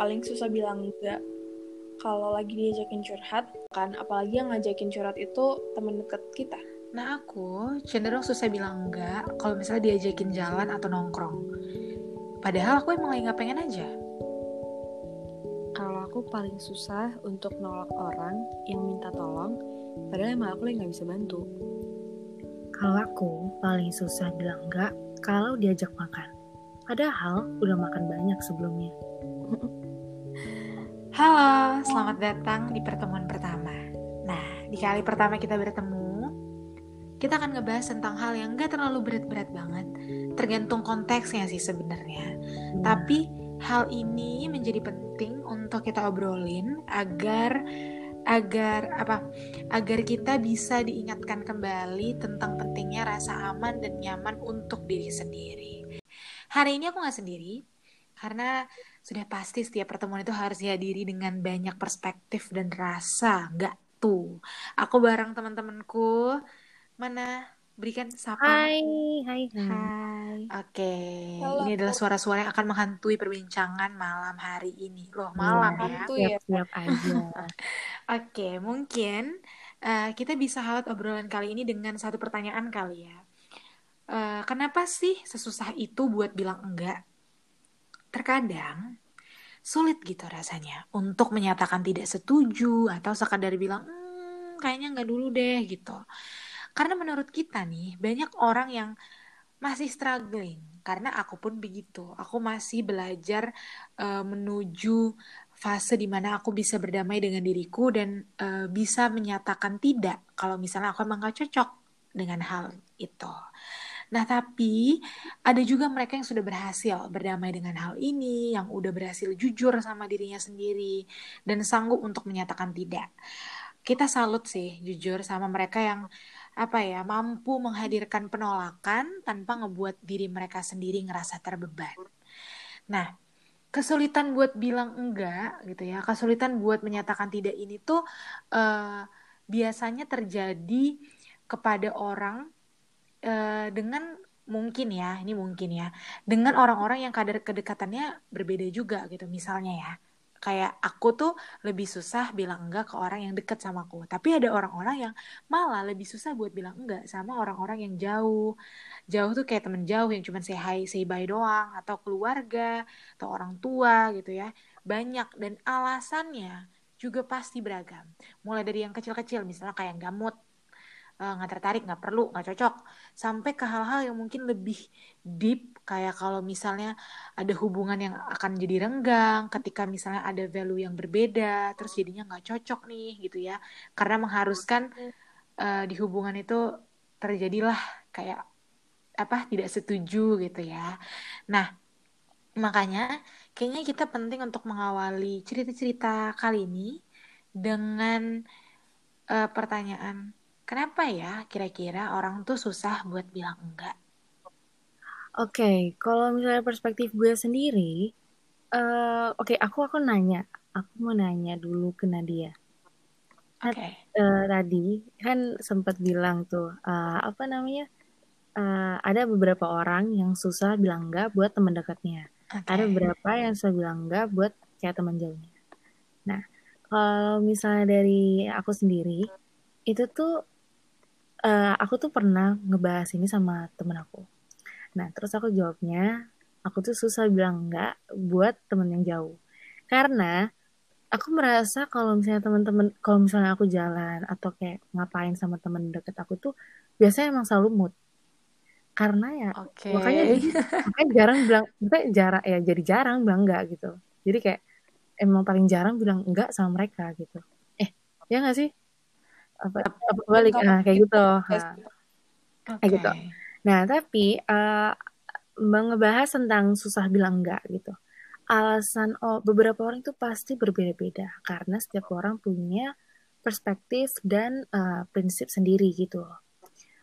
paling susah bilang enggak kalau lagi diajakin curhat kan apalagi yang ngajakin curhat itu teman dekat kita Nah aku cenderung susah bilang enggak kalau misalnya diajakin jalan atau nongkrong. Padahal aku emang lagi nggak pengen aja. Kalau aku paling susah untuk nolak orang yang minta tolong, padahal emang aku lagi nggak bisa bantu. Kalau aku paling susah bilang enggak kalau diajak makan. Padahal udah makan banyak sebelumnya. Halo, selamat datang di pertemuan pertama. Nah, di kali pertama kita bertemu, kita akan ngebahas tentang hal yang gak terlalu berat-berat banget. Tergantung konteksnya sih sebenarnya. Tapi hal ini menjadi penting untuk kita obrolin agar agar apa? Agar kita bisa diingatkan kembali tentang pentingnya rasa aman dan nyaman untuk diri sendiri. Hari ini aku nggak sendiri karena sudah pasti setiap pertemuan itu harus dihadiri dengan banyak perspektif dan rasa. Nggak tuh. Aku bareng teman-temanku. Mana berikan sapa. Hai, hai, hai. Hai. Oke, Halo. ini adalah suara-suara yang akan menghantui perbincangan malam hari ini. Loh, malam Iya, ya. Hantu ya. Siap-siap aja. Oke, mungkin eh, kita bisa halat obrolan kali ini dengan satu pertanyaan kali ya. Eh, kenapa sih sesusah itu buat bilang enggak? Terkadang sulit gitu rasanya untuk menyatakan tidak setuju atau sekadar bilang hmm, kayaknya enggak dulu deh gitu. Karena menurut kita nih banyak orang yang masih struggling karena aku pun begitu. Aku masih belajar eh, menuju fase di mana aku bisa berdamai dengan diriku dan eh, bisa menyatakan tidak kalau misalnya aku emang gak cocok dengan hal itu. Nah, tapi ada juga mereka yang sudah berhasil berdamai dengan hal ini, yang udah berhasil jujur sama dirinya sendiri, dan sanggup untuk menyatakan tidak. Kita salut sih, jujur, sama mereka yang apa ya mampu menghadirkan penolakan tanpa ngebuat diri mereka sendiri ngerasa terbeban. Nah, kesulitan buat bilang enggak gitu ya, kesulitan buat menyatakan tidak ini tuh eh, biasanya terjadi kepada orang eh, dengan mungkin ya, ini mungkin ya, dengan orang-orang yang kadar kedekatannya berbeda juga gitu. Misalnya ya, kayak aku tuh lebih susah bilang enggak ke orang yang deket sama aku. Tapi ada orang-orang yang malah lebih susah buat bilang enggak sama orang-orang yang jauh. Jauh tuh kayak temen jauh yang cuma say hi, say bye doang, atau keluarga, atau orang tua gitu ya. Banyak dan alasannya juga pasti beragam. Mulai dari yang kecil-kecil, misalnya kayak eh, nggak tertarik, nggak perlu, nggak cocok, sampai ke hal-hal yang mungkin lebih deep, kayak kalau misalnya ada hubungan yang akan jadi renggang, ketika misalnya ada value yang berbeda, terus jadinya nggak cocok nih gitu ya, karena mengharuskan eh, di hubungan itu terjadilah kayak apa tidak setuju gitu ya. Nah, makanya kayaknya kita penting untuk mengawali cerita-cerita kali ini dengan eh, pertanyaan, kenapa ya kira-kira orang tuh susah buat bilang enggak? Oke, kalau misalnya perspektif gue sendiri, eh oke, aku aku nanya, aku mau nanya dulu ke Nadia. Oke. Eh, tadi kan sempat bilang tuh, eh, apa namanya? eh, ada beberapa orang yang susah bilang enggak buat teman dekatnya. Oke. Ada beberapa yang susah bilang enggak buat kayak teman jauhnya. Nah, kalau misalnya dari aku sendiri, itu tuh eh, aku tuh pernah ngebahas ini sama temen aku. Nah, terus aku jawabnya, aku tuh susah bilang enggak buat temen yang jauh. Karena aku merasa kalau misalnya teman-teman, kalau misalnya aku jalan atau kayak ngapain sama temen deket aku tuh, biasanya emang selalu mood. Karena ya, Oke. makanya makanya jarang bilang, makanya jarang ya jadi jarang bilang enggak gitu. Jadi kayak emang paling jarang bilang enggak sama mereka gitu. Eh, ya nggak sih? Apa, apa balik? Nah, kayak gitu. Nah, kayak gitu. Nah, tapi eh ngebahas tentang susah bilang enggak gitu. Alasan oh, beberapa orang itu pasti berbeda-beda karena setiap orang punya perspektif dan eh, prinsip sendiri gitu.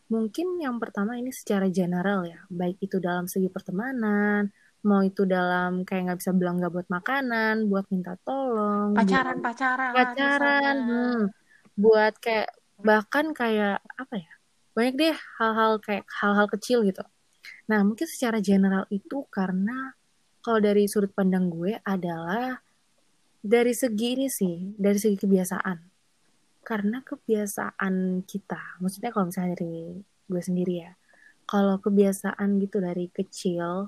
Mungkin yang pertama ini secara general ya, baik itu dalam segi pertemanan, mau itu dalam kayak nggak bisa bilang nggak buat makanan, buat minta tolong, buat Pacaran-pacaran pacaran, misalnya. hmm, buat kayak bahkan kayak apa ya, banyak deh hal-hal kayak hal-hal kecil gitu. Nah, mungkin secara general itu karena kalau dari sudut pandang gue adalah dari segi ini sih, dari segi kebiasaan. Karena kebiasaan kita, maksudnya kalau misalnya dari gue sendiri ya, kalau kebiasaan gitu dari kecil,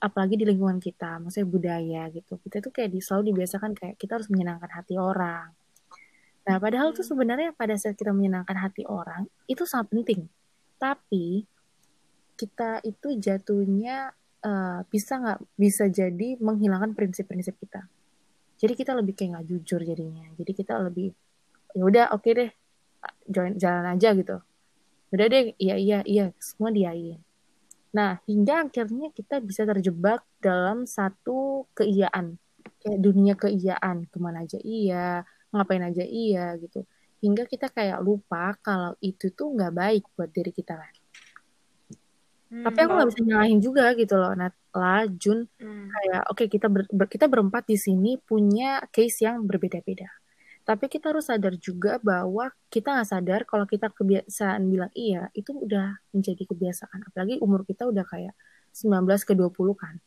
apalagi di lingkungan kita, maksudnya budaya gitu, kita tuh kayak selalu dibiasakan kayak kita harus menyenangkan hati orang. Nah, padahal tuh sebenarnya pada saat kita menyenangkan hati orang, itu sangat penting. Tapi, kita itu jatuhnya uh, bisa nggak bisa jadi menghilangkan prinsip-prinsip kita. Jadi kita lebih kayak nggak jujur jadinya. Jadi kita lebih ya udah oke okay deh join jalan aja gitu. Udah deh iya iya iya semua diain. Nah hingga akhirnya kita bisa terjebak dalam satu keiyaan. Kayak dunia keiyaan ke mana aja iya ngapain aja iya gitu hingga kita kayak lupa kalau itu tuh nggak baik buat diri kita kan Hmm, Tapi aku nggak bisa nyalahin juga gitu loh, Natla, Jun. Hmm. Kayak oke okay, kita ber, ber, kita berempat di sini punya case yang berbeda-beda. Tapi kita harus sadar juga bahwa kita nggak sadar kalau kita kebiasaan bilang iya itu udah menjadi kebiasaan. Apalagi umur kita udah kayak 19 ke 20 kan.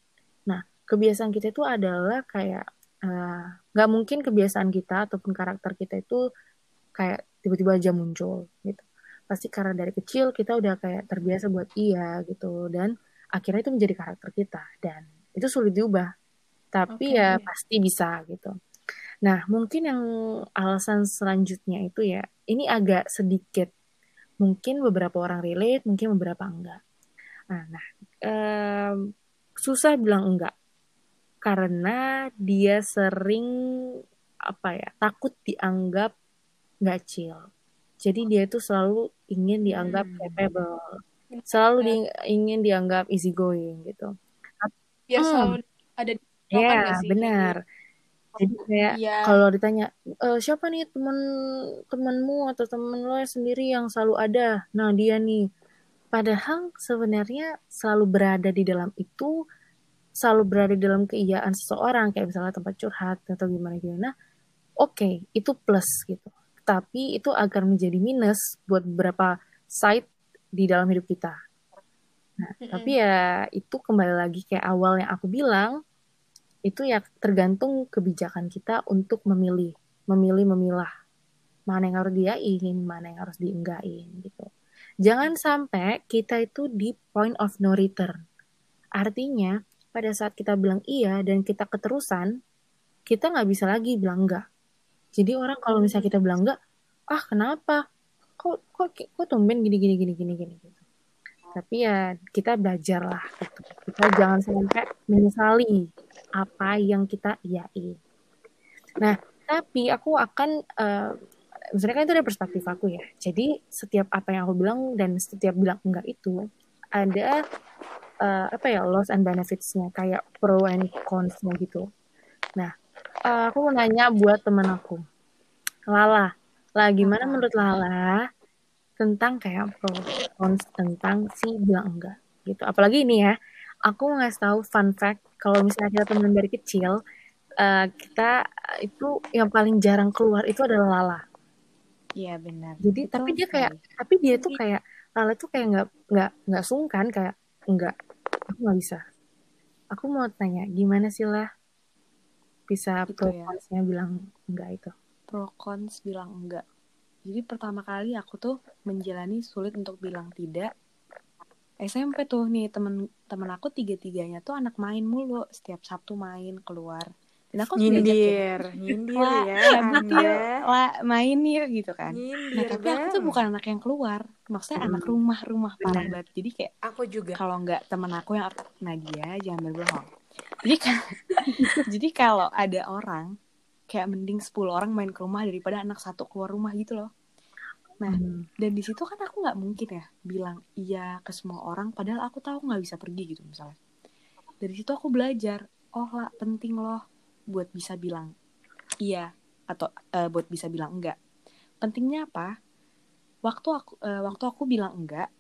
Nah, kebiasaan kita itu adalah kayak nggak uh, mungkin kebiasaan kita ataupun karakter kita itu kayak tiba-tiba aja muncul gitu. Pasti karena dari kecil kita udah kayak terbiasa buat iya gitu. Dan akhirnya itu menjadi karakter kita dan itu sulit diubah. Tapi okay. ya pasti bisa gitu. Nah mungkin yang alasan selanjutnya itu ya ini agak sedikit. Mungkin beberapa orang relate mungkin beberapa enggak. Nah, nah um, susah bilang enggak karena dia sering apa ya takut dianggap nggak chill jadi dia itu selalu ingin dianggap hmm. capable, selalu di, ingin dianggap easy going gitu. Ya hmm. selalu ada di Ya, benar. Jadi kayak ya. kalau ditanya e, siapa nih teman temanmu atau teman lo sendiri yang selalu ada, nah dia nih. Padahal sebenarnya selalu berada di dalam itu, selalu berada di dalam keiyaan seseorang kayak misalnya tempat curhat atau gimana gimana. Oke, okay, itu plus gitu tapi itu agar menjadi minus buat beberapa side di dalam hidup kita. Nah, mm -hmm. tapi ya itu kembali lagi kayak awal yang aku bilang, itu ya tergantung kebijakan kita untuk memilih, memilih memilah mana yang harus diain, mana yang harus dienggain gitu. Jangan sampai kita itu di point of no return. Artinya pada saat kita bilang iya dan kita keterusan, kita nggak bisa lagi bilang enggak. Jadi orang kalau misalnya kita bilang enggak, ah kenapa? Kok kok kok tumben gini gini gini gini gini gitu. Tapi ya kita belajar lah gitu. Kita jangan sampai menyesali apa yang kita iyain. Nah, tapi aku akan uh, sebenarnya kan itu dari perspektif aku ya. Jadi setiap apa yang aku bilang dan setiap bilang enggak itu ada uh, apa ya loss and benefitsnya kayak pro and cons-nya gitu. Nah, uh, aku mau nanya buat teman aku. Lala, lah gimana menurut Lala tentang kayak pro cons tentang si bilang enggak gitu. Apalagi ini ya, aku mau ngasih tahu fun fact kalau misalnya kita teman dari kecil, uh, kita itu yang paling jarang keluar itu adalah Lala. Iya benar. Jadi Betul tapi dia kayak, tapi dia tuh kayak Lala tuh kayak nggak nggak nggak sungkan kayak enggak, aku nggak bisa. Aku mau tanya, gimana sih lah bisa gitu pro ya. bilang enggak itu? Pro cons bilang enggak. Jadi pertama kali aku tuh menjalani sulit untuk bilang tidak. SMP tuh nih temen-temen aku tiga-tiganya tuh anak main mulu. Setiap Sabtu main keluar. Dan aku nyindir, nyindir ya, lah, main yuk gitu kan. Nyindir, nah tapi aku tuh bukan anak yang keluar, maksudnya hmm. anak rumah-rumah parah banget. Jadi kayak aku juga. Kalau nggak temen aku yang Nadia jangan berbohong jadi kan jadi kalau ada orang kayak mending 10 orang main ke rumah daripada anak satu keluar rumah gitu loh nah hmm. dan di situ kan aku nggak mungkin ya bilang iya ke semua orang padahal aku tahu nggak bisa pergi gitu misalnya dari situ aku belajar oh lah penting loh buat bisa bilang iya atau uh, buat bisa bilang enggak. Pentingnya apa? Waktu aku uh, waktu aku bilang enggak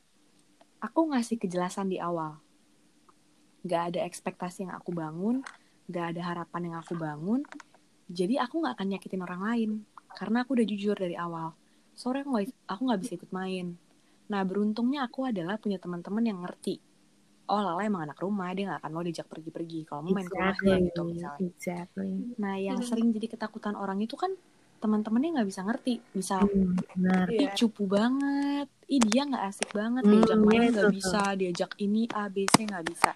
aku ngasih kejelasan di awal. Gak ada ekspektasi yang aku bangun gak ada harapan yang aku bangun jadi aku gak akan nyakitin orang lain karena aku udah jujur dari awal. Sore aku gak, bisa ikut main. Nah beruntungnya aku adalah punya teman-teman yang ngerti oh Lala emang anak rumah dia nggak akan mau diajak pergi-pergi kalau mau main ke rumahnya gitu misalnya exactly. nah yang Hmm. sering jadi ketakutan orang itu kan teman-temannya nggak bisa ngerti misal Hmm, benar. ih cupu banget ih dia nggak asik banget Hmm, diajak main iya, nggak bisa diajak ini A B C nggak bisa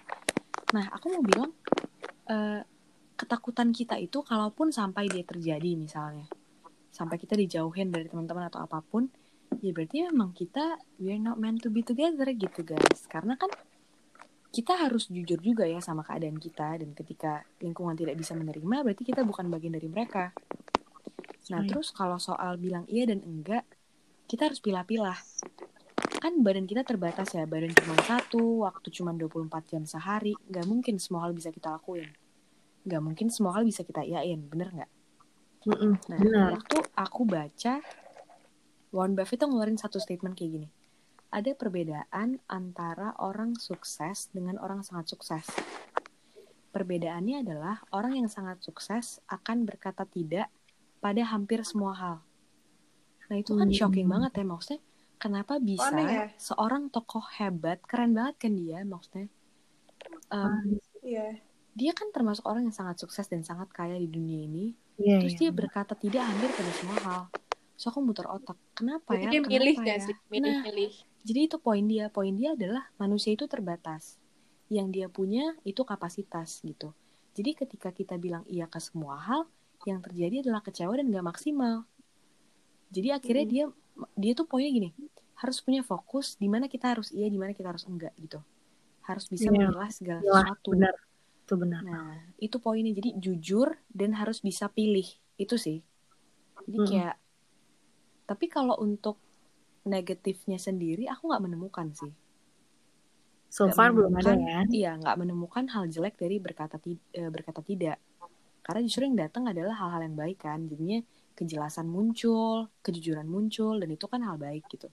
nah aku mau bilang eh, ketakutan kita itu kalaupun sampai dia terjadi misalnya sampai kita dijauhin dari teman-teman atau apa pun ya berarti memang kita we're not meant to be together gitu guys karena kan kita harus jujur juga ya sama keadaan kita dan ketika lingkungan tidak bisa menerima berarti kita bukan bagian dari mereka. Nah Right. terus kalau soal bilang iya dan enggak kita harus pilah-pilah. Kan badan kita terbatas ya badan cuma satu waktu cuma 24 jam sehari nggak mungkin semua hal bisa kita lakuin. Nggak mungkin semua hal bisa kita iyain bener nggak? Mm-mm, nah benar. waktu aku baca Warren Buffett tuh ngeluarin satu statement kayak gini ada perbedaan antara orang sukses dengan orang sangat sukses perbedaannya adalah orang yang sangat sukses akan berkata tidak pada hampir semua hal nah itu kan Hmm. shocking banget ya maksudnya kenapa bisa Aneh ya? seorang tokoh hebat keren banget kan dia maksudnya Um, Iya. dia kan termasuk orang yang sangat sukses dan sangat kaya di dunia ini Iya, terus iya. dia berkata tidak hampir pada semua hal so aku muter otak kenapa Berarti ya dia kenapa milih ya gak sih? nah Milih-milih. Jadi itu poin dia poin dia adalah manusia itu terbatas yang dia punya itu kapasitas gitu jadi ketika kita bilang iya ke semua hal yang terjadi adalah kecewa dan gak maksimal jadi akhirnya Hmm. dia dia tuh poinnya gini harus punya fokus di mana kita harus iya di mana kita harus enggak gitu harus bisa Iya. memilah segala Iya, sesuatu benar. Itu benar. Nah, itu poinnya. Jadi jujur dan harus bisa pilih. Itu sih. Jadi Mm-mm. kayak tapi kalau untuk negatifnya sendiri aku nggak menemukan sih. So Nggak far belum ada ya. Iya, nggak menemukan hal jelek dari berkata ti- eh, berkata tidak. Karena justru yang datang adalah hal-hal yang baik kan. Jadinya kejelasan muncul, kejujuran muncul dan itu kan hal baik gitu.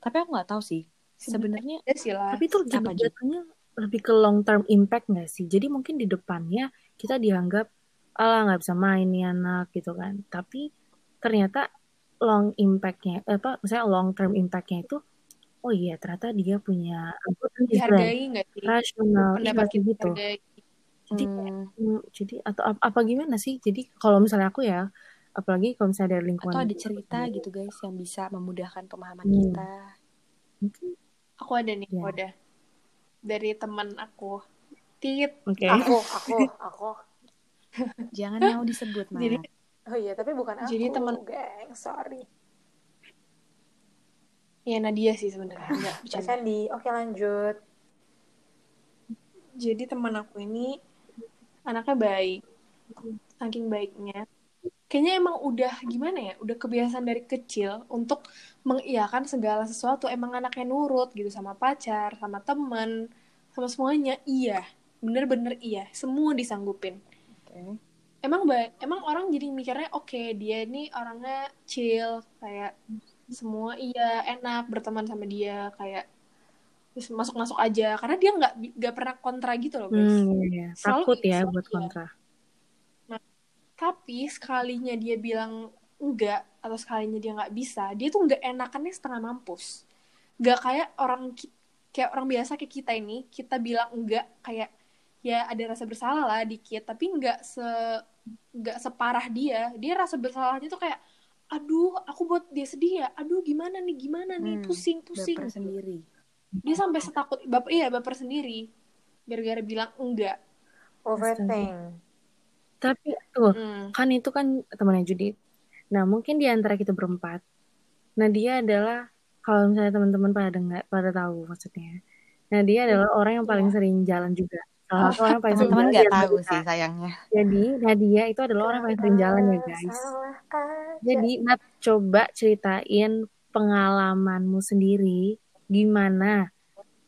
Tapi aku nggak tahu sih. Sebenarnya. Tapi itu Apa, Ji? jatuhnya lebih ke long term impact nggak sih? Jadi mungkin di depannya kita dianggap alah nggak bisa main nih anak gitu kan. Tapi ternyata long impactnya eh, apa misalnya long term impactnya itu oh iya ternyata dia punya Dihargai nggak sih? rasional Pendapat iya, kita gitu. Jadi hmm, Hmm, jadi atau ap- apa gimana sih? Jadi kalau misalnya aku ya, apalagi kalau misalnya dari lingkungan atau ada cerita gitu guys yang bisa memudahkan pemahaman Hmm. kita. mungkin Aku ada nih, Ya. aku ada. Dari teman aku. Tit. oke Aku, aku, aku. Jangan mau disebut. Jadi- Oh iya, tapi bukan aku. Jadi temen- geng, sorry. Ya Nadia sih sebenarnya. Enggak, bercanda. Sandy, oke lanjut. Jadi teman aku ini anaknya baik. Saking baiknya. Kayaknya emang udah gimana ya? Udah kebiasaan dari kecil untuk mengiyakan segala sesuatu. Emang anaknya nurut gitu sama pacar, sama teman, sama semuanya. Iya. Bener-bener iya. Semua disanggupin. Oke. Emang ba- emang orang jadi mikirnya oke dia ini orangnya chill kayak semua iya enak berteman sama dia kayak terus masuk-masuk aja karena dia nggak nggak pernah kontra gitu loh guys. Hmm, iya, iya. Takut ya selalu buat kontra. Tapi sekalinya dia bilang enggak atau sekalinya dia nggak bisa, dia tuh nggak enakannya setengah mampus. Nggak kayak orang kayak orang biasa kayak kita ini, kita bilang enggak kayak ya ada rasa bersalah lah dikit, tapi nggak se nggak separah dia. Dia rasa bersalahnya tuh kayak aduh aku buat dia sedih ya aduh gimana nih gimana nih Hmm, pusing pusing Baper sendiri. dia sampai setakut baper iya baper sendiri gara-gara bilang enggak Overthink. Tapi tuh Hmm. kan itu kan temannya Judit. Nah mungkin di antara kita berempat, nah dia adalah kalau misalnya teman-teman pada dengar, pada tahu maksudnya. Nah dia adalah orang yang paling Iya. sering jalan juga. Salah satu orang paling Teman-teman nggak tahu sih sayangnya. Jadi Nadia itu adalah orang paling sering jalan ya guys. Jadi Nat coba ceritain pengalamanmu sendiri gimana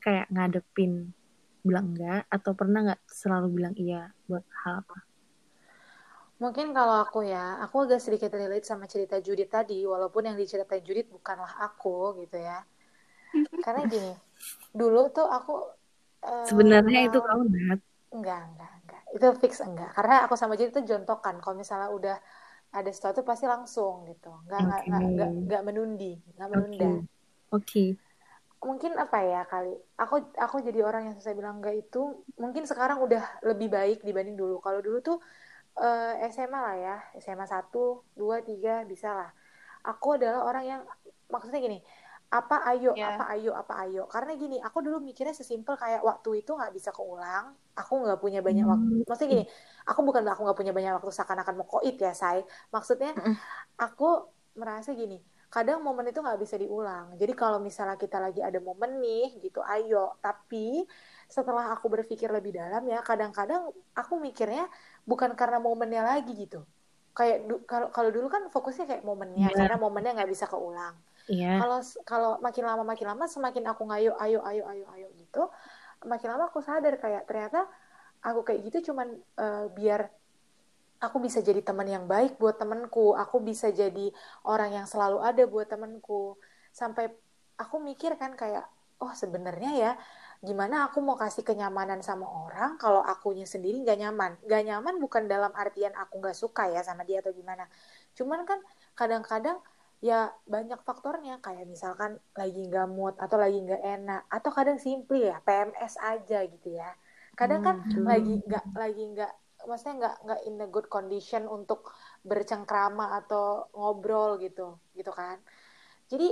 kayak ngadepin bilang enggak atau pernah nggak selalu bilang iya buat hal apa? Mungkin kalau aku ya, aku agak sedikit relate sama cerita Judit tadi, walaupun yang diceritain Judit bukanlah aku gitu ya. Karena gini, dulu tuh aku Sebenarnya itu kamu Nat. enggak, enggak, enggak. Itu fix enggak. Karena aku sama Judit tuh jontokan. Kalau misalnya udah ada sesuatu pasti langsung gitu. Enggak, enggak, Oke. enggak, enggak, enggak menundi, enggak menunda. Oke. Oke. mungkin apa ya kali aku aku jadi orang yang susah bilang enggak itu mungkin sekarang udah lebih baik dibanding dulu kalau dulu tuh eh, SMA lah ya SMA 1, 2, 3 bisa lah aku adalah orang yang maksudnya gini apa ayo Ya. apa ayo apa ayo. Karena gini aku dulu mikirnya sesimpel kayak waktu itu nggak bisa keulang aku nggak punya banyak waktu. Maksudnya gini aku bukan aku nggak punya banyak waktu seakan-akan mau koit ya say maksudnya aku merasa gini kadang momen itu nggak bisa diulang. Jadi kalau misalnya kita lagi ada momen nih gitu ayo. Tapi setelah aku berpikir lebih dalam ya kadang-kadang aku mikirnya bukan karena momennya lagi gitu. Kayak kalau kalau dulu kan fokusnya kayak momennya Iya. karena momennya nggak bisa keulang Iya. kalau kalau makin lama makin lama semakin aku ngayo ayo ayo ayo ayo gitu makin lama aku sadar kayak ternyata aku kayak gitu cuman eh, biar aku bisa jadi teman yang baik buat temanku aku bisa jadi orang yang selalu ada buat temanku. Sampai aku mikir kan kayak oh sebenarnya ya gimana aku mau kasih kenyamanan sama orang kalau akunya sendiri nggak nyaman? Nggak nyaman bukan dalam artian aku nggak suka ya sama dia atau gimana. Cuman kan kadang-kadang ya banyak faktornya. Kayak misalkan lagi nggak mood atau lagi nggak enak. Atau kadang simple ya PMS aja gitu ya. Kadang kan Hmm. lagi nggak lagi nggak maksudnya nggak nggak in a good condition untuk bercengkrama atau ngobrol gitu gitu kan. Jadi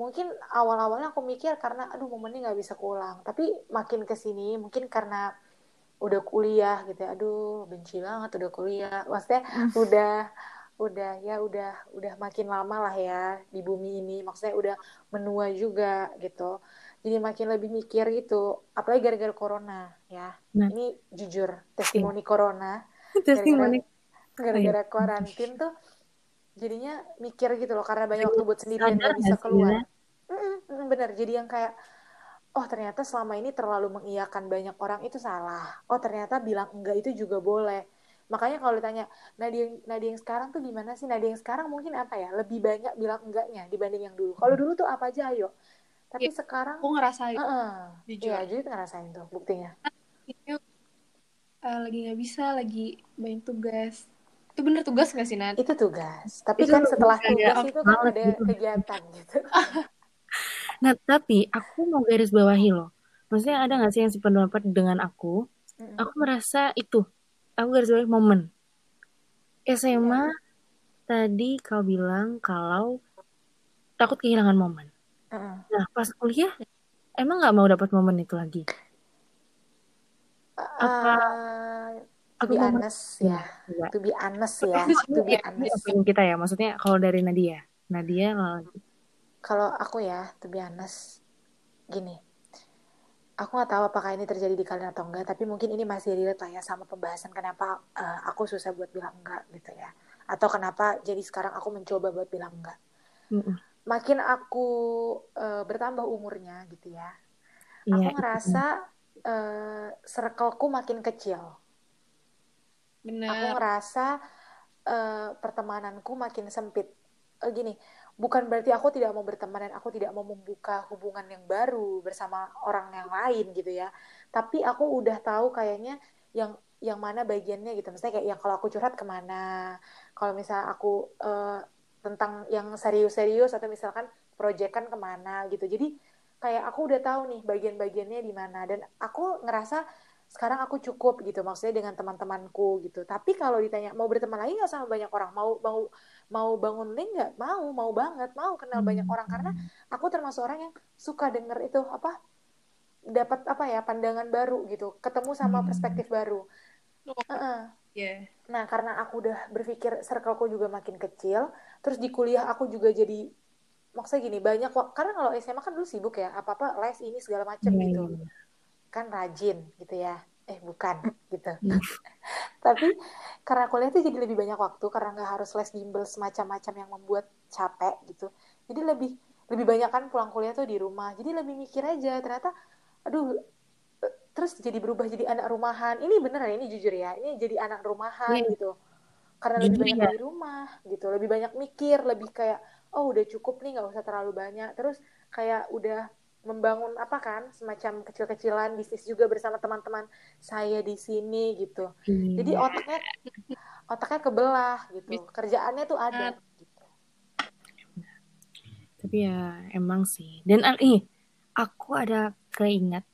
mungkin awal-awalnya aku mikir karena aduh momennya nggak bisa keulang. Tapi makin ke sini mungkin karena udah kuliah gitu ya. Aduh benci banget udah kuliah. Maksudnya udah udah ya udah udah makin lama lah ya di bumi ini. Maksudnya udah menua juga gitu. Jadi makin lebih mikir gitu. Apalagi gara-gara corona ya. Nah. ini jujur testimoni corona. Testimoni. gara-gara karantin tuh jadinya mikir gitu loh karena banyak waktu buat sendirian Sadar gak bisa keluar. Mm, bener. Jadi yang kayak oh ternyata selama ini terlalu mengiyakan banyak orang itu salah. Oh ternyata bilang enggak itu juga boleh makanya kalau ditanya Nadia Nadia yang sekarang tuh gimana sih Nadia yang sekarang mungkin apa ya lebih banyak bilang enggaknya dibanding yang dulu kalau dulu tuh apa aja ayo tapi Iya. sekarang aku ngerasain Heeh. Jujur. Iya, jadi ngerasain tuh buktinya. eh, lagi nggak bisa lagi banyak tugas itu bener tugas nggak sih Nat? Itu tugas. Tapi Itu kan setelah tugas off itu kan ada gitu. kegiatan gitu. Nah, tapi aku mau garis bawahi loh. Maksudnya ada nggak sih yang sependapat dengan aku? Aku merasa itu. Aku garis bawahi momen. SMA tadi kau bilang kalau takut kehilangan momen. Heeh. Nah, pas kuliah emang nggak mau dapat momen itu lagi. Apa Uh, to aku mau honest ya, Enggak. to be honest ya, to be honest. opini kita ya. Maksudnya kalau dari Nadia, Nadia. Kalau aku ya, to be honest, gini. Aku nggak tahu apakah ini terjadi di kalian atau enggak, tapi mungkin ini masih relate lah ya sama pembahasan kenapa uh, aku susah buat bilang enggak gitu ya. Atau kenapa jadi sekarang aku mencoba buat bilang enggak. Mm-mm. Makin aku uh, bertambah umurnya gitu ya, Iya, aku ngerasa uh, circleku makin kecil. Aku bener ngerasa eh, pertemananku makin sempit. Eh, gini, bukan berarti aku tidak mau berteman dan aku tidak mau membuka hubungan yang baru bersama orang yang lain gitu ya. Tapi aku udah tahu kayaknya yang yang mana bagiannya gitu. Misalnya kayak yang kalau aku curhat ke mana, kalau misalnya aku eh, tentang yang serius-serius atau misalkan proyekan ke mana gitu. Jadi kayak aku udah tahu nih bagian-bagiannya di mana dan aku ngerasa sekarang aku cukup gitu maksudnya dengan teman-temanku gitu tapi kalau ditanya mau berteman lagi nggak sama banyak orang mau mau mau bangun link nggak mau mau banget mau kenal banyak orang karena aku termasuk orang yang suka denger itu apa dapat apa ya pandangan baru gitu ketemu sama Hmm. perspektif baru Oh, Heeh. ya Nah, karena aku udah berpikir circleku juga makin kecil, terus di kuliah aku juga jadi maksudnya gini, banyak karena kalau SMA kan dulu sibuk ya, apa-apa les ini segala macam Iya, gitu. iya. Kan rajin gitu ya. Eh, bukan gitu. Iya. Tapi karena kuliah tuh jadi lebih banyak waktu karena nggak harus les bimbel semacam-macam yang membuat capek gitu. Jadi lebih lebih banyak kan pulang kuliah tuh di rumah. Jadi lebih mikir aja ternyata aduh eh, terus jadi berubah jadi anak rumahan. Ini bener ini jujur ya. Ini jadi anak rumahan Iya. gitu. Karena lebih banyak ya. di rumah gitu. Lebih banyak mikir, lebih kayak oh udah cukup nih nggak usah terlalu banyak. Terus kayak udah membangun apa kan semacam kecil-kecilan bisnis juga bersama teman-teman saya di sini gitu. Iya. Jadi otaknya otaknya kebelah gitu. Kerjaannya tuh ada gitu. Tapi ya emang sih. Dan ah, ih, aku ada keinget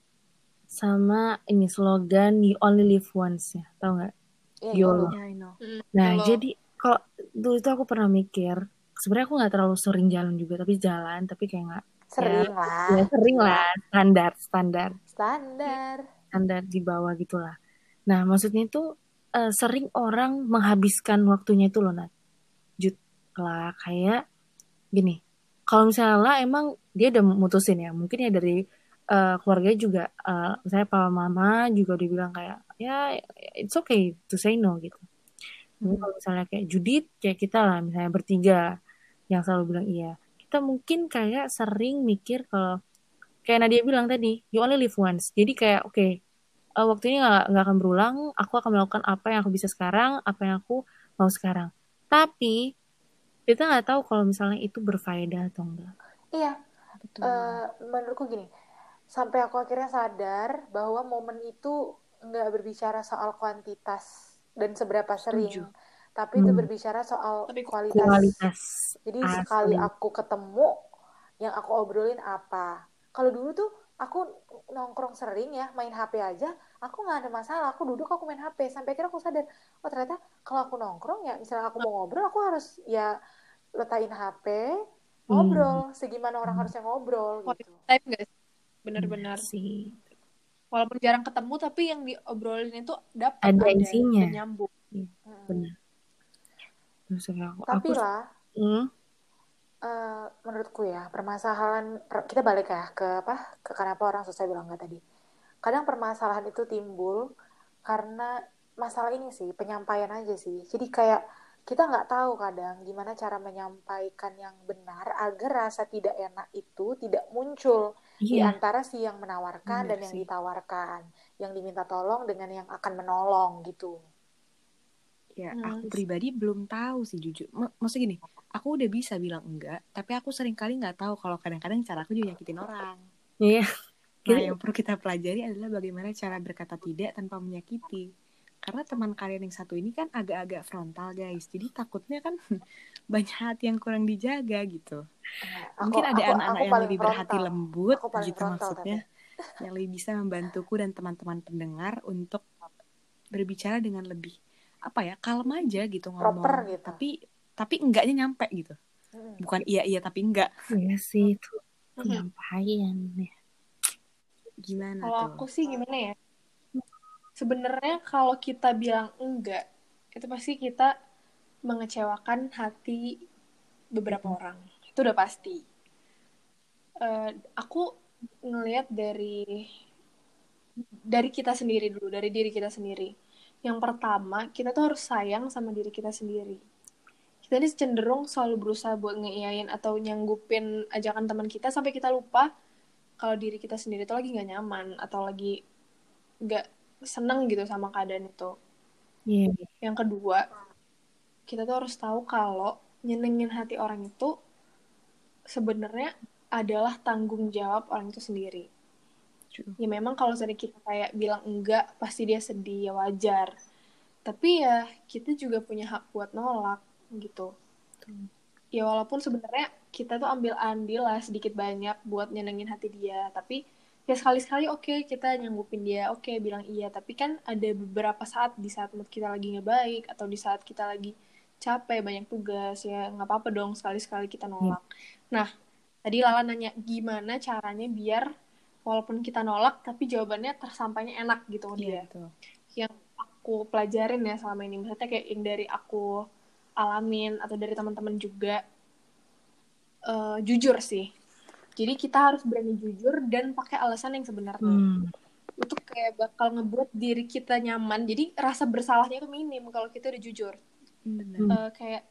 sama ini slogan You Only Live Once ya, tau nggak? Iya, YOLO. YOLO. Ya, I know. Mm, Nah, YOLO. jadi kalau dulu itu aku pernah mikir, sebenarnya aku nggak terlalu sering jalan juga, tapi jalan, tapi kayak nggak Sering lah. ya sering lah, standar, standar, Standar. standar di bawah gitulah. Nah, maksudnya itu eh, sering orang menghabiskan waktunya itu loh, Nat. Jut lah, kayak gini. Kalau misalnya lah, emang dia udah mutusin ya, mungkin ya dari eh, keluarganya juga, eh, saya papa mama juga udah bilang kayak, ya it's okay to say no gitu. Hmm. kalau misalnya kayak Judit, kayak kita lah, misalnya bertiga yang selalu bilang iya. Kita mungkin kayak sering mikir kalau kayak Nadia bilang tadi, you only live once. Jadi kayak oke, eh, waktunya nggak nggak akan berulang. Aku akan melakukan apa yang aku bisa sekarang, apa yang aku mau sekarang. Tapi kita nggak tahu kalau misalnya itu berfaedah atau enggak. Iya, Betul. eh, menurutku gini, sampai aku akhirnya sadar bahwa momen itu nggak berbicara soal kuantitas dan seberapa sering, Setuju. Tapi itu Hmm. berbicara soal Tapi kualitas. Kualitas Jadi asli. sekali aku ketemu, yang aku obrolin apa. Kalau dulu tuh aku nongkrong sering ya, main HP aja, aku nggak ada masalah. Aku duduk, aku main HP. Sampai akhirnya aku sadar, oh ternyata kalau aku nongkrong ya, misalnya aku mau ngobrol, aku harus ya letakin HP, ngobrol. Segimana orang Hmm. harusnya ngobrol Quality gitu. time guys. Bener-bener. Benar sih. Walaupun jarang ketemu, tapi yang diobrolin itu dapat Ada ada, isinya. nyambung. Mm. Benar. Terus kayak aku, Tapi aku lah, Hmm, eh, menurutku ya permasalahan per- kita balik ya ke apa ke kenapa orang susah bilang enggak tadi. Kadang permasalahan itu timbul karena masalah ini sih penyampaian aja sih. Jadi kayak kita nggak tahu kadang gimana cara menyampaikan yang benar agar rasa tidak enak itu tidak muncul di iya. antara si yang menawarkan Bener dan yang ditawarkan. Yang diminta tolong dengan yang akan menolong gitu Ya, Hmm. aku pribadi belum tahu sih jujur. M- maksudnya gini, aku udah bisa bilang enggak, tapi aku sering kali nggak tahu kalau kadang-kadang cara aku juga nyakitin orang. Iya. Nah, Jadi- yang perlu kita pelajari adalah bagaimana cara berkata tidak tanpa menyakiti. Karena teman kalian yang satu ini kan agak-agak frontal, guys. Jadi takutnya kan banyak hati yang kurang dijaga gitu. Nah, Mungkin ada aku- anak-anak aku yang lebih berhati frontal. lembut Aku paling gitu frontal maksudnya. Yang lebih bisa membantuku dan teman-teman pendengar untuk berbicara dengan lebih apa ya, kalem aja gitu ngomong. Proper gitu. Tapi tapi enggaknya nyampe gitu. Mm. Bukan iya iya tapi enggak. Iya sih itu penyampaian ya. Gimana Kalau aku sih gimana ya? Sebenarnya kalau kita bilang enggak, itu pasti kita mengecewakan hati beberapa orang. Itu udah pasti. Eh, aku ngelihat dari dari kita sendiri dulu, dari diri kita sendiri. Yang pertama, kita tuh harus sayang sama diri kita sendiri. Kita ini cenderung selalu berusaha buat ngeiyain atau nyanggupin ajakan teman kita sampai kita lupa kalau diri kita sendiri tuh lagi nggak nyaman atau lagi nggak seneng gitu sama keadaan itu. Iya. Yang kedua, kita tuh harus tahu kalau nyenengin hati orang itu sebenarnya adalah tanggung jawab orang itu sendiri. True. Ya memang kalau misalnya kita kayak bilang enggak, pasti dia sedih, ya wajar. Tapi ya kita juga punya hak buat nolak gitu. Ya walaupun sebenarnya kita tuh ambil andil lah sedikit banyak buat nyenengin hati dia, tapi ya sekali-sekali oke kita nyanggupin dia, oke bilang iya, tapi kan ada beberapa saat di saat mood kita lagi ngebaik atau di saat kita lagi capek banyak tugas ya nggak apa-apa dong sekali-sekali kita nolak. Nah tadi Lala nanya gimana caranya biar walaupun kita nolak tapi jawabannya tersampainya enak gitu ke dia Iya, betul. yang aku pelajarin ya selama ini maksudnya kayak yang dari aku alamin atau dari teman-teman juga eh, jujur sih jadi kita harus berani jujur dan pakai alasan yang sebenarnya Hmm. itu kayak bakal ngebuat diri kita nyaman jadi rasa bersalahnya itu minim kalau kita udah jujur. Hmm. Eh, kayak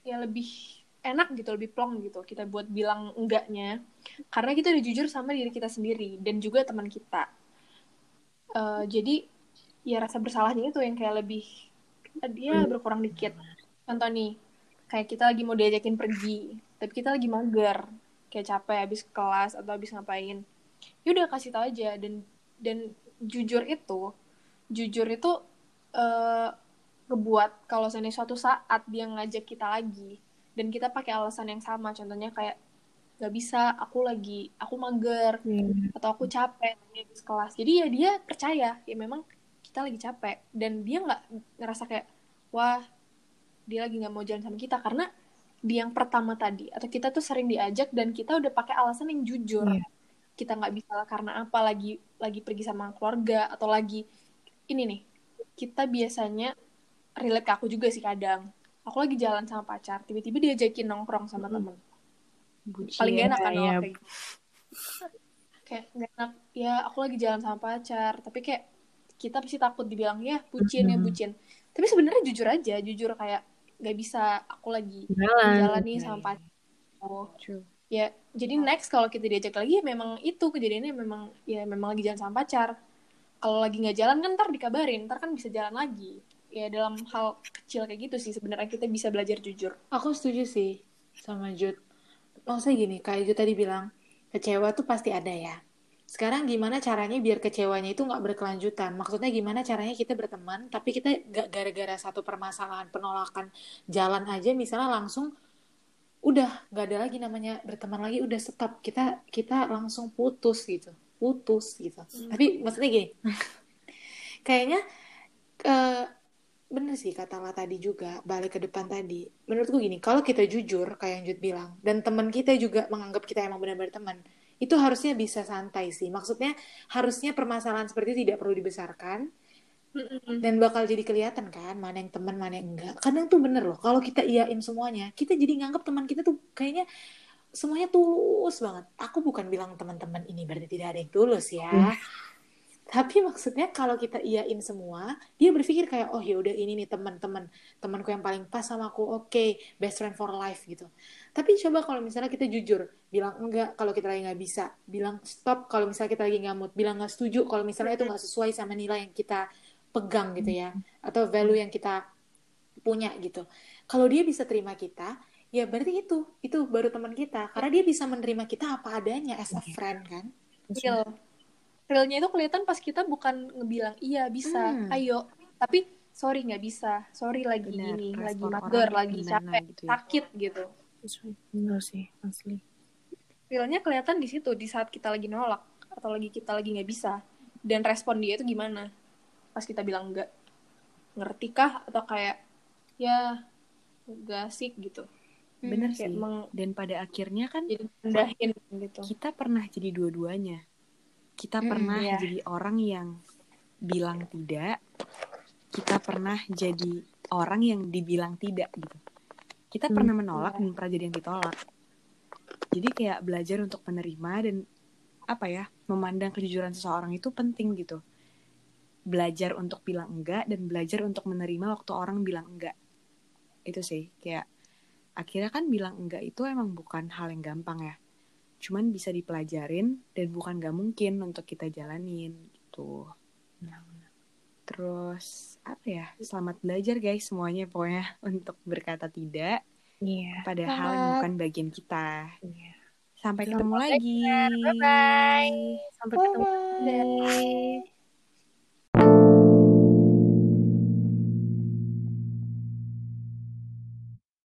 ya lebih enak gitu lebih plong gitu kita buat bilang enggaknya. Karena kita udah jujur sama diri kita sendiri dan juga teman kita. Eh, jadi ya rasa bersalahnya itu yang kayak lebih dia berkurang dikit. Contoh nih kayak kita lagi mau diajakin pergi tapi kita lagi mager kayak capek habis kelas atau habis ngapain. Ya udah kasih tau aja. Dan dan jujur itu jujur itu eh ngebuat kalau seandainya suatu saat dia ngajak kita lagi dan kita pakai alasan yang sama contohnya kayak nggak bisa aku lagi aku mager Iya. atau aku capek di kelas jadi ya dia percaya ya memang kita lagi capek. Dan dia nggak ngerasa kayak wah dia lagi nggak mau jalan sama kita. Karena di yang pertama tadi atau kita tuh sering diajak dan kita udah pakai alasan yang jujur. Iya. kita nggak bisa karena apa lagi lagi pergi sama keluarga atau lagi ini nih kita biasanya relate ke aku juga sih kadang aku lagi jalan sama pacar tiba-tiba diajakin nongkrong sama temen paling gak enak kan iya. kayak gitu. kayak gak enak ya aku lagi jalan sama pacar tapi kayak kita pasti takut dibilang ya bucin ya Mhm. bucin tapi sebenarnya jujur aja jujur kayak nggak bisa aku lagi Jalan. jalan nih Iya, sama iya. pacar oh True. ya jadi next kalau kita diajak lagi ya memang itu kejadiannya memang ya memang lagi jalan sama pacar kalau lagi nggak jalan kan ntar dikabarin ntar kan bisa jalan lagi ya dalam hal kecil kayak gitu sih sebenarnya kita bisa belajar jujur Aku setuju sih sama Jud. Maksudnya gini, kayak Jud tadi bilang, kecewa tuh pasti ada ya. Sekarang gimana caranya biar kecewanya itu nggak berkelanjutan? Maksudnya gimana caranya kita berteman, tapi kita gak gara-gara satu permasalahan penolakan jalan aja, misalnya langsung udah nggak ada lagi namanya berteman lagi, udah stop. Kita kita langsung putus gitu, putus gitu. Tapi maksudnya gini, kayaknya eh, bener sih kata lah tadi juga balik ke depan tadi. Menurutku gini kalau kita jujur kayak yang Jud bilang dan teman kita juga menganggap kita emang benar-benar teman itu harusnya bisa santai sih. Maksudnya harusnya permasalahan seperti itu tidak perlu dibesarkan. Dan bakal jadi kelihatan kan mana yang teman mana yang enggak. Kadang tuh bener loh kalau kita iyain semuanya kita jadi nganggap teman kita tuh kayaknya semuanya tulus banget. Aku bukan bilang teman-teman ini berarti tidak ada yang tulus ya tapi maksudnya kalau kita iyain semua, dia berpikir kayak oh ya udah ini nih teman-teman temanku yang paling pas sama aku, oke best friend for life gitu. Tapi coba kalau misalnya kita jujur, bilang enggak kalau kita lagi nggak bisa, bilang stop kalau misalnya kita lagi nggak mood, bilang nggak setuju kalau misalnya itu nggak sesuai sama nilai yang kita pegang gitu ya, atau value yang kita punya gitu. Kalau dia bisa terima kita, ya berarti itu itu baru teman kita, karena dia bisa menerima kita apa adanya as a friend kan. real realnya itu kelihatan pas kita bukan ngebilang iya bisa Hmm. ayo tapi sorry nggak bisa sorry lagi Benar, gini lagi respon mager lagi capek gitu ya. sakit gitu Bener sih, asli. realnya kelihatan di situ di saat kita lagi nolak atau lagi kita lagi nggak bisa dan respon dia itu gimana pas kita bilang enggak ngerti kah atau kayak ya gak asik gitu Bener kayak sih. emang Dan pada akhirnya kan jadi rendahin gitu kita pernah jadi dua-duanya. Kita Mm, pernah iya. jadi orang yang bilang tidak. Kita pernah jadi orang yang dibilang tidak gitu. Kita Hmm, pernah menolak iya. dan pernah jadi yang ditolak. Jadi kayak belajar untuk menerima dan apa ya, memandang kejujuran seseorang itu penting gitu. Belajar untuk bilang enggak dan belajar untuk menerima waktu orang bilang enggak. Itu sih kayak akhirnya kan bilang enggak itu emang bukan hal yang gampang ya cuman bisa dipelajarin dan bukan gak mungkin untuk kita jalanin gitu. Terus apa ya? Selamat belajar guys semuanya pokoknya untuk berkata tidak Iya. pada hal yang Selamat. bukan bagian kita. Iya. Sampai Selamat ketemu lagi. Bye-bye. Sampai ketemu Bye-bye. lagi.